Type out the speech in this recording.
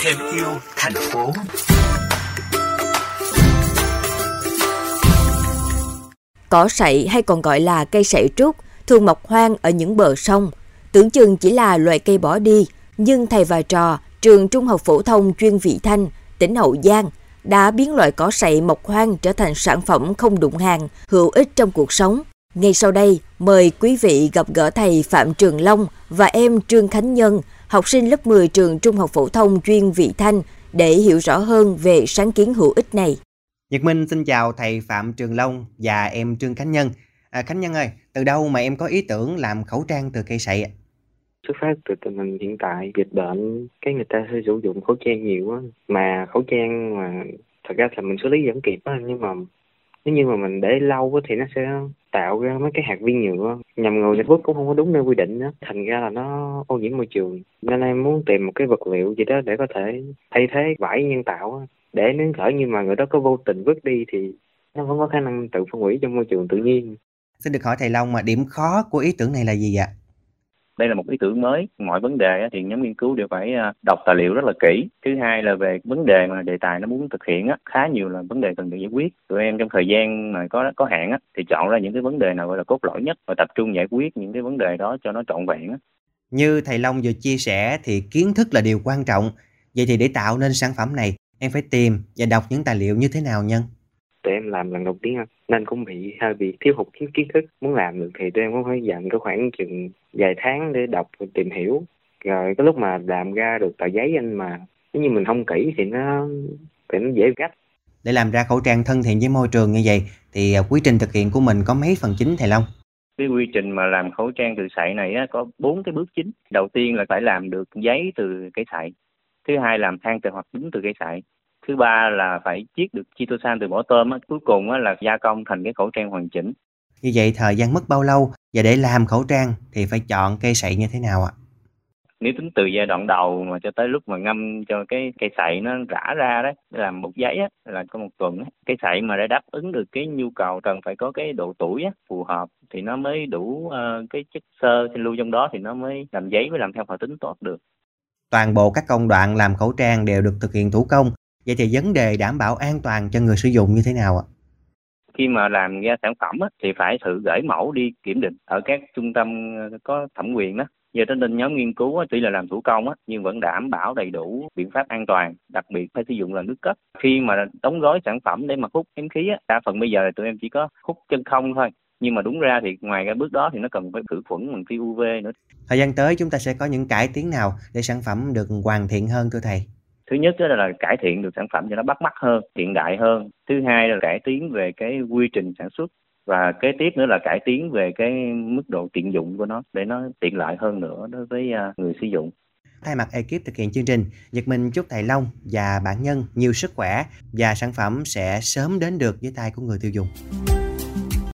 Thêm yêu thành phố Cỏ sậy hay còn gọi là cây sậy trúc thường mọc hoang ở những bờ sông. Tưởng chừng chỉ là loại cây bỏ đi, nhưng thầy và trò trường Trung học phổ thông chuyên Vị Thanh, tỉnh Hậu Giang đã biến loại cỏ sậy mọc hoang trở thành sản phẩm không đụng hàng, hữu ích trong cuộc sống. Ngay sau đây, mời quý vị gặp gỡ thầy Phạm Trường Long và em Trương Khánh Nhân, học sinh lớp 10 trường Trung học phổ thông chuyên Vị Thanh để hiểu rõ hơn về sáng kiến hữu ích này. Nhật Minh xin chào thầy Phạm Trường Long và em Trương Khánh Nhân. À, Khánh Nhân ơi, từ đâu mà em có ý tưởng làm khẩu trang từ cây sậy ạ? xuất phát từ tình hình hiện tại dịch bệnh cái người ta sẽ sử dụng khẩu trang nhiều á mà khẩu trang mà thật ra là mình xử lý vẫn kịp á nhưng mà nếu như mà mình để lâu thì nó sẽ tạo ra mấy cái hạt vi nhựa. Nhằm người dịch vứt cũng không có đúng nơi quy định đó. Thành ra là nó ô nhiễm môi trường. Nên em muốn tìm một cái vật liệu gì đó để có thể thay thế vải nhân tạo để nếu lỡ như mà người đó có vô tình vứt đi thì nó vẫn có khả năng tự phân hủy trong môi trường tự nhiên. Xin được hỏi thầy Long mà điểm khó của ý tưởng này là gì ạ? Đây là một ý tưởng mới mọi vấn đề thì nhóm nghiên cứu đều phải à, đọc tài liệu rất là kỹ thứ hai là về vấn đề mà đề tài nó muốn thực hiện á khá nhiều là vấn đề cần được giải quyết tụi em trong thời gian mà có có hạn á thì chọn ra những cái vấn đề nào gọi là cốt lõi nhất và tập trung giải quyết những cái vấn đề đó cho nó trọn vẹn á Như thầy Long vừa chia sẻ thì kiến thức là điều quan trọng. Vậy thì để tạo nên sản phẩm này, em phải tìm và đọc những tài liệu như thế nào nhân? Tụi em làm lần đầu tiên á, nên cũng bị hơi bị thiếu hụt kiến kiến thức. Muốn làm được thì tụi em cũng phải dành cái khoảng chừng vài tháng để đọc và tìm hiểu. Rồi cái lúc mà làm ra được tờ giấy anh mà nếu như mình không kỹ thì nó thì nó dễ gắt. Để làm ra khẩu trang thân thiện với môi trường như vậy thì à, quy trình thực hiện của mình có mấy phần chính thầy Long? cái quy trình mà làm khẩu trang từ sậy này á, có bốn cái bước chính. Đầu tiên là phải làm được giấy từ cây sậy. Thứ hai làm than từ hoạt tính từ cây sậy thứ ba là phải chiết được chitosan từ vỏ tôm á. cuối cùng á, là gia công thành cái khẩu trang hoàn chỉnh Như vậy thời gian mất bao lâu và để làm khẩu trang thì phải chọn cây sậy như thế nào ạ? nếu tính từ giai đoạn đầu mà cho tới lúc mà ngâm cho cái cây sậy nó rã ra đấy làm một giấy á là có một tuần á cây sậy mà để đáp ứng được cái nhu cầu cần phải có cái độ tuổi á phù hợp thì nó mới đủ ờ, cái chất xơ sinh lưu trong đó thì nó mới làm giấy mới làm theo hoạt tính tốt được Toàn bộ các công đoạn làm khẩu trang đều được thực hiện thủ công. Vậy thì vấn đề đảm bảo an toàn cho người sử dụng như thế nào ạ? khi mà làm ra sản phẩm á, thì phải thử gửi mẫu đi kiểm định ở các trung tâm ờ, có thẩm quyền đó giờ đến nên nhóm nghiên cứu á, tuy là làm thủ công á, nhưng vẫn đảm bảo đầy đủ biện pháp an toàn đặc biệt phải sử dụng là nước cấp khi mà đóng gói sản phẩm để mà hút ém khí á, đa phần bây giờ là tụi em chỉ có hút chân không thôi nhưng mà đúng ra thì ngoài cái bước đó thì nó cần phải khử khuẩn bằng tia UV nữa Thời gian tới chúng ta sẽ có những cải tiến nào để sản phẩm được hoàn thiện hơn thưa thầy? Thứ nhất đó là cải thiện được sản phẩm cho nó bắt mắt hơn hiện đại hơn. Thứ hai là cải tiến về cái quy trình sản xuất. Và kế tiếp nữa là cải tiến về cái mức độ tiện dụng của nó để nó tiện lợi hơn nữa đối với à, người sử dụng. Thay mặt ekip thực hiện chương trình, Nhật Minh chúc thầy Long và bản nhân nhiều sức khỏe và sản phẩm sẽ sớm đến được với tay của người tiêu dùng.